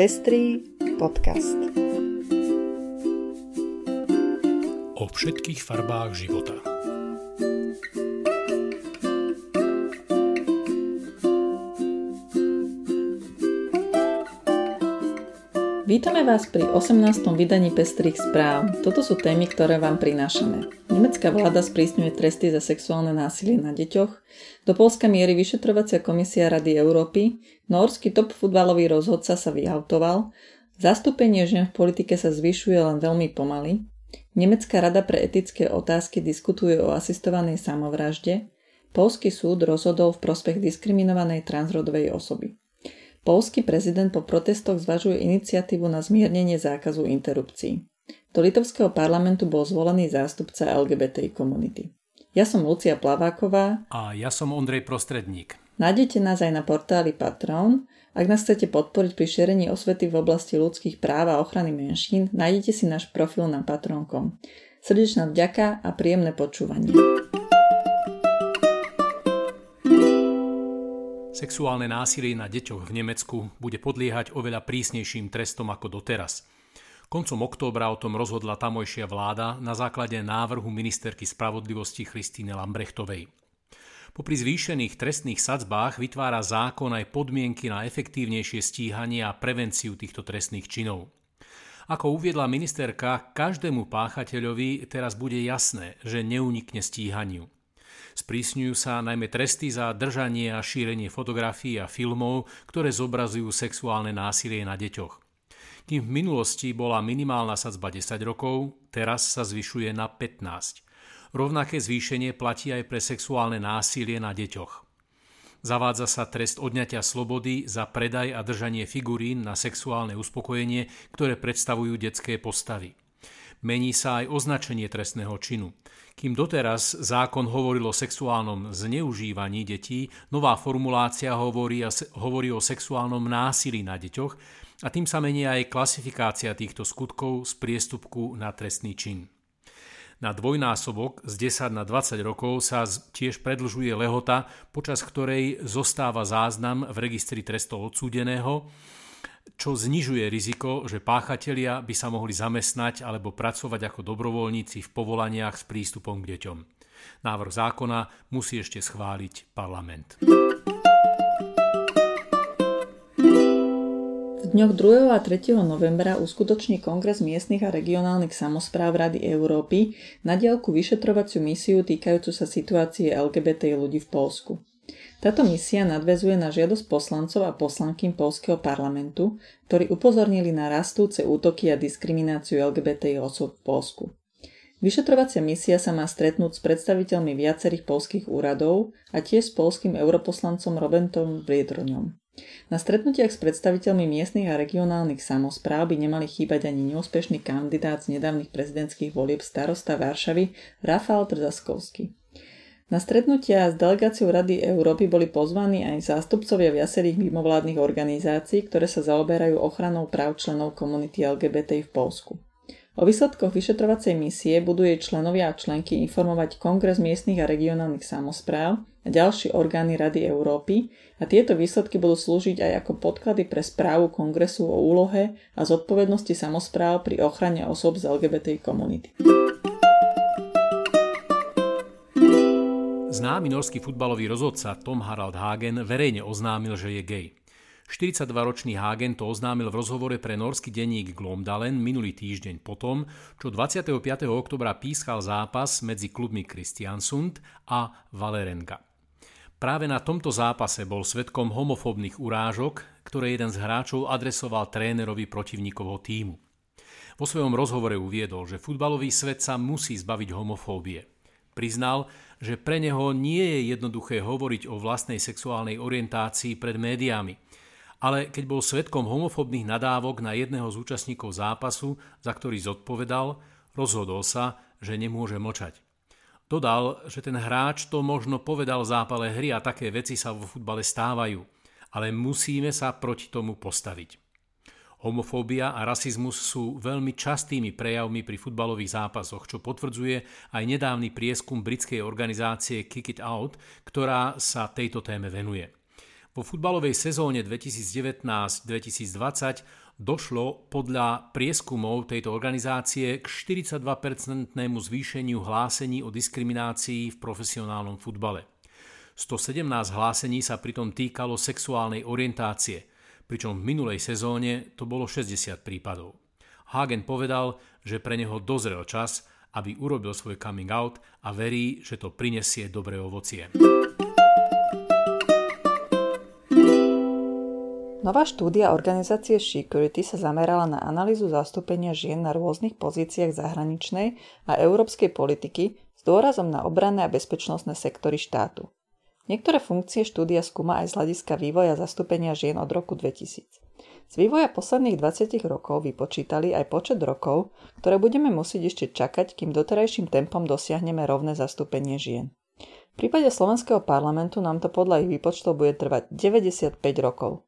Pestrý podcast. O všetkých farbách života. Vítame vás pri 18. vydaní Pestrých správ. Toto sú témy, ktoré vám prinášame. Nemecká vláda sprísňuje tresty za sexuálne násilie na deťoch, do Polska mierí vyšetrovacia komisia Rady Európy, norský top futbalový rozhodca sa vyautoval, zastúpenie žien v politike sa zvyšuje len veľmi pomaly, Nemecká rada pre etické otázky diskutuje o asistovanej samovražde, Polský súd rozhodol v prospech diskriminovanej transrodovej osoby. Polský prezident po protestoch zvažuje iniciatívu na zmiernenie zákazu interrupcií. Do litovského parlamentu bol zvolený zástupca LGBTI komunity. Ja som Lucia Plaváková. A ja som Ondrej Prostredník. Nájdete nás aj na portáli Patron. Ak nás chcete podporiť pri šerení osvety v oblasti ľudských práv a ochrany menšín, nájdete si náš profil na patron.com. Srdečná vďaka a príjemné počúvanie. Sexuálne násilie na deťoch v Nemecku bude podliehať oveľa prísnejším trestom ako doteraz – Koncom októbra o tom rozhodla tamojšia vláda na základe návrhu ministerky spravodlivosti Christine Lambrechtovej. Popri zvýšených trestných sadzbách vytvára zákon aj podmienky na efektívnejšie stíhanie a prevenciu týchto trestných činov. Ako uviedla ministerka, každému páchateľovi teraz bude jasné, že neunikne stíhaniu. Sprísňujú sa najmä tresty za držanie a šírenie fotografií a filmov, ktoré zobrazujú sexuálne násilie na deťoch. Kým v minulosti bola minimálna sadzba 10 rokov, teraz sa zvyšuje na 15. Rovnaké zvýšenie platí aj pre sexuálne násilie na deťoch. Zavádza sa trest odňatia slobody za predaj a držanie figurín na sexuálne uspokojenie, ktoré predstavujú detské postavy. Mení sa aj označenie trestného činu. Kým doteraz zákon hovoril o sexuálnom zneužívaní detí, nová formulácia hovorí, hovorí o sexuálnom násilí na deťoch, a tým sa mení aj klasifikácia týchto skutkov z priestupku na trestný čin. Na dvojnásobok z 10 na 20 rokov sa tiež predlžuje lehota, počas ktorej zostáva záznam v registri trestov odsúdeného, čo znižuje riziko, že páchatelia by sa mohli zamestnať alebo pracovať ako dobrovoľníci v povolaniach s prístupom k deťom. Návrh zákona musí ešte schváliť parlament. Dňoch 2. a 3. novembra uskutoční Kongres miestnych a regionálnych samozpráv Rady Európy na diaľku vyšetrovaciu misiu týkajúcu sa situácie LGBT ľudí v Polsku. Táto misia nadvezuje na žiadosť poslancov a poslankyn Polského parlamentu, ktorí upozornili na rastúce útoky a diskrimináciu LGBT osôb v Polsku. Vyšetrovacia misia sa má stretnúť s predstaviteľmi viacerých polských úradov a tiež s polským europoslancom Robentom Briedroňom. Na stretnutiach s predstaviteľmi miestnych a regionálnych samozpráv by nemali chýbať ani neúspešný kandidát z nedávnych prezidentských volieb starosta Varšavy Rafal Trzaskovský. Na stretnutia s delegáciou Rady Európy boli pozvaní aj zástupcovia viacerých mimovládnych organizácií, ktoré sa zaoberajú ochranou práv členov komunity LGBT v Polsku. O výsledkoch vyšetrovacej misie budú jej členovia a členky informovať Kongres miestnych a regionálnych samozpráv a ďalšie orgány Rady Európy a tieto výsledky budú slúžiť aj ako podklady pre správu Kongresu o úlohe a zodpovednosti samozpráv pri ochrane osob z LGBT komunity. Známy norský futbalový rozhodca Tom Harald Hagen verejne oznámil, že je gay. 42-ročný Hagen to oznámil v rozhovore pre norský denník Glomdalen minulý týždeň potom, čo 25. oktobra pískal zápas medzi klubmi Kristiansund a Valerenga. Práve na tomto zápase bol svetkom homofóbnych urážok, ktoré jeden z hráčov adresoval trénerovi protivníkovho týmu. Vo svojom rozhovore uviedol, že futbalový svet sa musí zbaviť homofóbie. Priznal, že pre neho nie je jednoduché hovoriť o vlastnej sexuálnej orientácii pred médiami, ale keď bol svetkom homofobných nadávok na jedného z účastníkov zápasu, za ktorý zodpovedal, rozhodol sa, že nemôže mlčať. Dodal, že ten hráč to možno povedal v zápale hry a také veci sa vo futbale stávajú, ale musíme sa proti tomu postaviť. Homofóbia a rasizmus sú veľmi častými prejavmi pri futbalových zápasoch, čo potvrdzuje aj nedávny prieskum britskej organizácie Kick It Out, ktorá sa tejto téme venuje. Vo futbalovej sezóne 2019-2020 došlo podľa prieskumov tejto organizácie k 42-percentnému zvýšeniu hlásení o diskriminácii v profesionálnom futbale. 117 hlásení sa pritom týkalo sexuálnej orientácie, pričom v minulej sezóne to bolo 60 prípadov. Hagen povedal, že pre neho dozrel čas, aby urobil svoj coming out a verí, že to prinesie dobré ovocie. Nová štúdia organizácie Security sa zamerala na analýzu zastúpenia žien na rôznych pozíciách zahraničnej a európskej politiky s dôrazom na obranné a bezpečnostné sektory štátu. Niektoré funkcie štúdia skúma aj z hľadiska vývoja zastúpenia žien od roku 2000. Z vývoja posledných 20 rokov vypočítali aj počet rokov, ktoré budeme musieť ešte čakať, kým doterajším tempom dosiahneme rovné zastúpenie žien. V prípade slovenského parlamentu nám to podľa ich výpočtov bude trvať 95 rokov.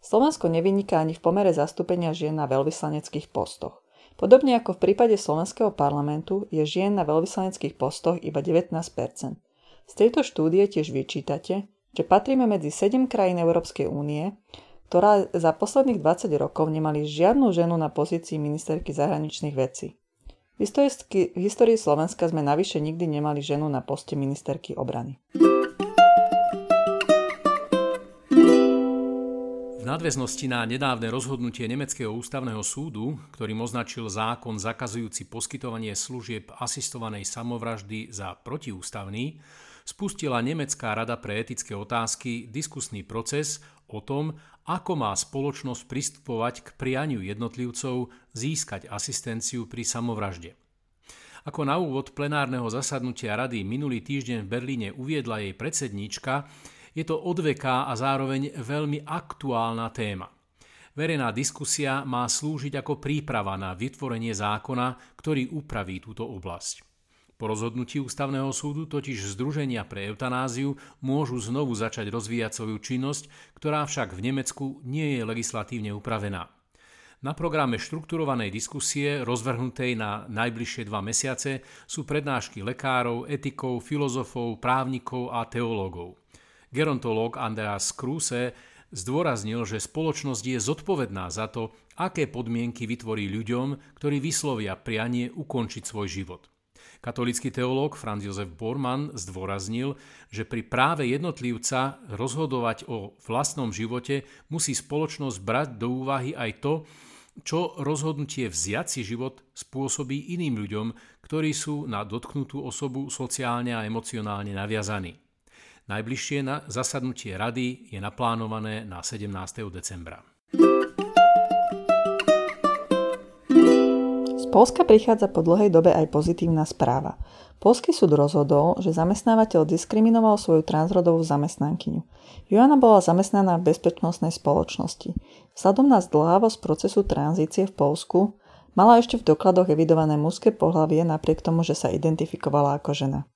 Slovensko nevyniká ani v pomere zastúpenia žien na veľvyslaneckých postoch. Podobne ako v prípade slovenského parlamentu je žien na veľvyslaneckých postoch iba 19 Z tejto štúdie tiež vyčítate, že patríme medzi 7 krajín Európskej únie, ktorá za posledných 20 rokov nemali žiadnu ženu na pozícii ministerky zahraničných vecí. V histórii Slovenska sme navyše nikdy nemali ženu na poste ministerky obrany. Nadväznosti na nedávne rozhodnutie Nemeckého ústavného súdu, ktorým označil zákon zakazujúci poskytovanie služieb asistovanej samovraždy za protiústavný, spustila Nemecká rada pre etické otázky diskusný proces o tom, ako má spoločnosť pristupovať k prianiu jednotlivcov získať asistenciu pri samovražde. Ako na úvod plenárneho zasadnutia rady minulý týždeň v Berlíne uviedla jej predsedníčka, je to odveká a zároveň veľmi aktuálna téma. Verejná diskusia má slúžiť ako príprava na vytvorenie zákona, ktorý upraví túto oblasť. Po rozhodnutí ústavného súdu totiž Združenia pre eutanáziu môžu znovu začať rozvíjať svoju činnosť, ktorá však v Nemecku nie je legislatívne upravená. Na programe štrukturovanej diskusie, rozvrhnutej na najbližšie dva mesiace, sú prednášky lekárov, etikov, filozofov, právnikov a teológov. Gerontológ Andreas Kruse zdôraznil, že spoločnosť je zodpovedná za to, aké podmienky vytvorí ľuďom, ktorí vyslovia prianie ukončiť svoj život. Katolický teológ Franz Josef Bormann zdôraznil, že pri práve jednotlivca rozhodovať o vlastnom živote musí spoločnosť brať do úvahy aj to, čo rozhodnutie vziať si život spôsobí iným ľuďom, ktorí sú na dotknutú osobu sociálne a emocionálne naviazaní. Najbližšie na zasadnutie rady je naplánované na 17. decembra. Z Polska prichádza po dlhej dobe aj pozitívna správa. Polský súd rozhodol, že zamestnávateľ diskriminoval svoju transrodovú zamestnankyňu. Joana bola zamestnaná v bezpečnostnej spoločnosti. Vzhľadom na zdlhávosť procesu tranzície v Polsku mala ešte v dokladoch evidované mužské pohlavie napriek tomu, že sa identifikovala ako žena.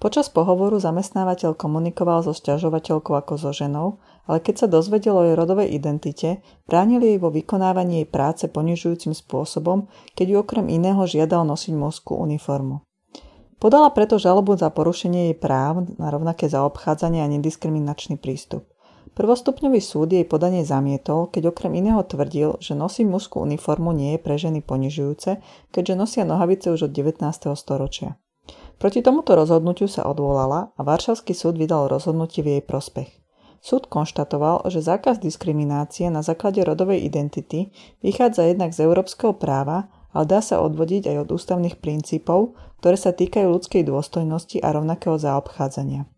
Počas pohovoru zamestnávateľ komunikoval so sťažovateľkou ako so ženou, ale keď sa dozvedel o jej rodovej identite, bránil jej vo vykonávaní jej práce ponižujúcim spôsobom, keď ju okrem iného žiadal nosiť mužskú uniformu. Podala preto žalobu za porušenie jej práv na rovnaké zaobchádzanie a nediskriminačný prístup. Prvostupňový súd jej podanie zamietol, keď okrem iného tvrdil, že nosiť mužskú uniformu nie je pre ženy ponižujúce, keďže nosia nohavice už od 19. storočia. Proti tomuto rozhodnutiu sa odvolala a Varšavský súd vydal rozhodnutie v jej prospech. Súd konštatoval, že zákaz diskriminácie na základe rodovej identity vychádza jednak z európskeho práva, ale dá sa odvodiť aj od ústavných princípov, ktoré sa týkajú ľudskej dôstojnosti a rovnakého zaobchádzania.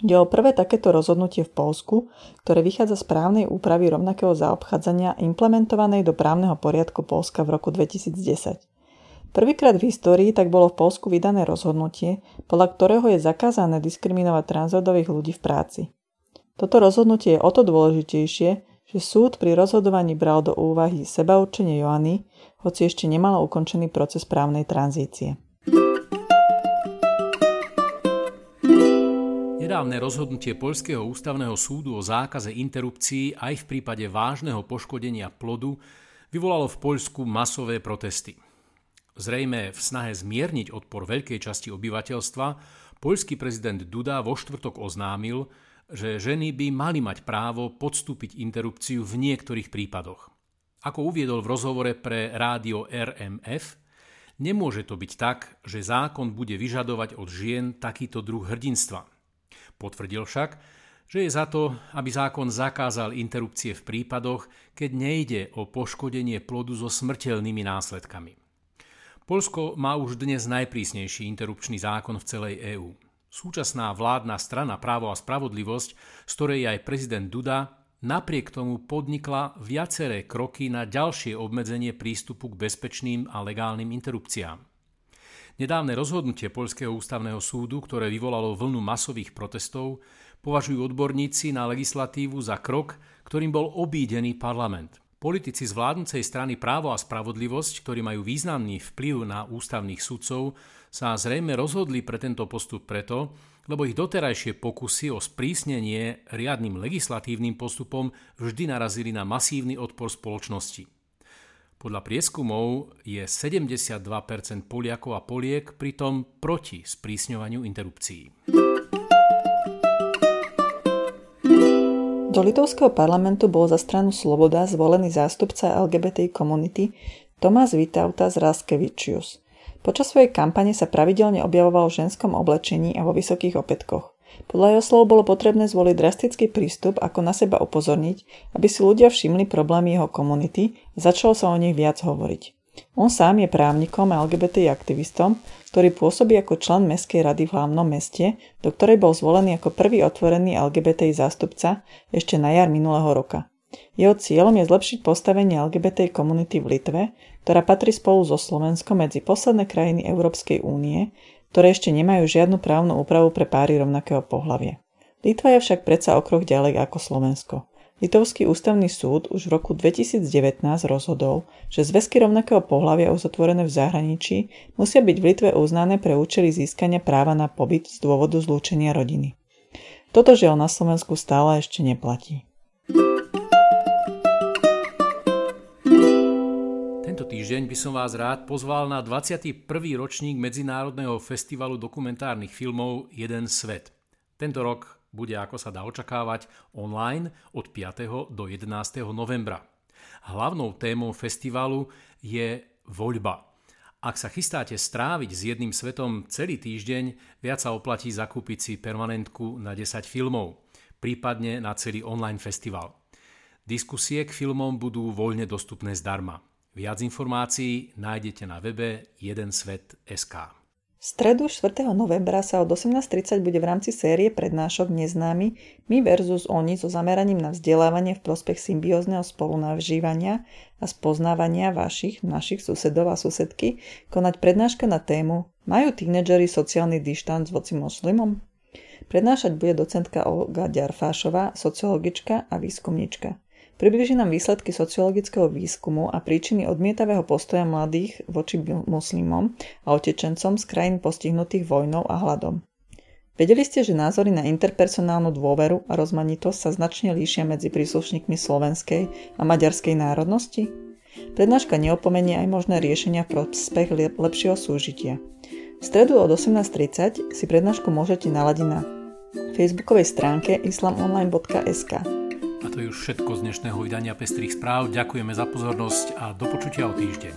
Ide o prvé takéto rozhodnutie v Polsku, ktoré vychádza z právnej úpravy rovnakého zaobchádzania implementovanej do právneho poriadku Polska v roku 2010. Prvýkrát v histórii tak bolo v Polsku vydané rozhodnutie, podľa ktorého je zakázané diskriminovať transrodových ľudí v práci. Toto rozhodnutie je o to dôležitejšie, že súd pri rozhodovaní bral do úvahy sebaurčenie Joany, hoci ešte nemalo ukončený proces právnej tranzície. Nedávne rozhodnutie Poľského ústavného súdu o zákaze interrupcií aj v prípade vážneho poškodenia plodu vyvolalo v Poľsku masové protesty. Zrejme v snahe zmierniť odpor veľkej časti obyvateľstva, poľský prezident Duda vo štvrtok oznámil, že ženy by mali mať právo podstúpiť interrupciu v niektorých prípadoch. Ako uviedol v rozhovore pre rádio RMF, nemôže to byť tak, že zákon bude vyžadovať od žien takýto druh hrdinstva. Potvrdil však, že je za to, aby zákon zakázal interrupcie v prípadoch, keď nejde o poškodenie plodu so smrteľnými následkami. Polsko má už dnes najprísnejší interrupčný zákon v celej EÚ. Súčasná vládna strana Právo a spravodlivosť, z ktorej aj prezident Duda, napriek tomu podnikla viaceré kroky na ďalšie obmedzenie prístupu k bezpečným a legálnym interrupciám. Nedávne rozhodnutie Poľského ústavného súdu, ktoré vyvolalo vlnu masových protestov, považujú odborníci na legislatívu za krok, ktorým bol obídený parlament. Politici z vládnucej strany Právo a spravodlivosť, ktorí majú významný vplyv na ústavných sudcov, sa zrejme rozhodli pre tento postup preto, lebo ich doterajšie pokusy o sprísnenie riadnym legislatívnym postupom vždy narazili na masívny odpor spoločnosti. Podľa prieskumov je 72% Poliakov a Poliek pritom proti sprísňovaniu interrupcií. Do litovského parlamentu bol za stranu Sloboda zvolený zástupca LGBT komunity Tomás Vitauta z Raskevičius. Počas svojej kampane sa pravidelne objavoval v ženskom oblečení a vo vysokých opätkoch. Podľa jeho slov bolo potrebné zvoliť drastický prístup, ako na seba upozorniť, aby si ľudia všimli problémy jeho komunity a začalo sa o nich viac hovoriť. On sám je právnikom a LGBT aktivistom, ktorý pôsobí ako člen Mestskej rady v hlavnom meste, do ktorej bol zvolený ako prvý otvorený LGBT zástupca ešte na jar minulého roka. Jeho cieľom je zlepšiť postavenie LGBT komunity v Litve, ktorá patrí spolu so Slovenskom medzi posledné krajiny Európskej únie, ktoré ešte nemajú žiadnu právnu úpravu pre páry rovnakého pohľavia. Litva je však predsa o ďalej ako Slovensko. Litovský ústavný súd už v roku 2019 rozhodol, že zväzky rovnakého pohľavia uzatvorené v zahraničí musia byť v Litve uznané pre účely získania práva na pobyt z dôvodu zlúčenia rodiny. Toto žiaľ na Slovensku stále ešte neplatí. Tento týždeň by som vás rád pozval na 21. ročník Medzinárodného festivalu dokumentárnych filmov Jeden svet. Tento rok bude, ako sa dá očakávať, online od 5. do 11. novembra. Hlavnou témou festivalu je voľba. Ak sa chystáte stráviť s jedným svetom celý týždeň, viac sa oplatí zakúpiť si permanentku na 10 filmov, prípadne na celý online festival. Diskusie k filmom budú voľne dostupné zdarma. Viac informácií nájdete na webe jedensvet.sk. V stredu 4. novembra sa od 18.30 bude v rámci série prednášok neznámy My versus Oni so zameraním na vzdelávanie v prospech symbiózneho spolunavžívania a spoznávania vašich, našich susedov a susedky konať prednáška na tému Majú tínedžeri sociálny dištanc voci moslimom? Prednášať bude docentka Olga Ďarfášová, sociologička a výskumnička. Približí nám výsledky sociologického výskumu a príčiny odmietavého postoja mladých voči muslimom a otečencom z krajín postihnutých vojnou a hladom. Vedeli ste, že názory na interpersonálnu dôveru a rozmanitosť sa značne líšia medzi príslušníkmi slovenskej a maďarskej národnosti? Prednáška neopomenie aj možné riešenia v prospech lepšieho súžitia. V stredu od 18.30 si prednášku môžete naladiť na facebookovej stránke islamonline.sk. A to je už všetko z dnešného vydania Pestrých správ. Ďakujeme za pozornosť a do počutia o týždeň.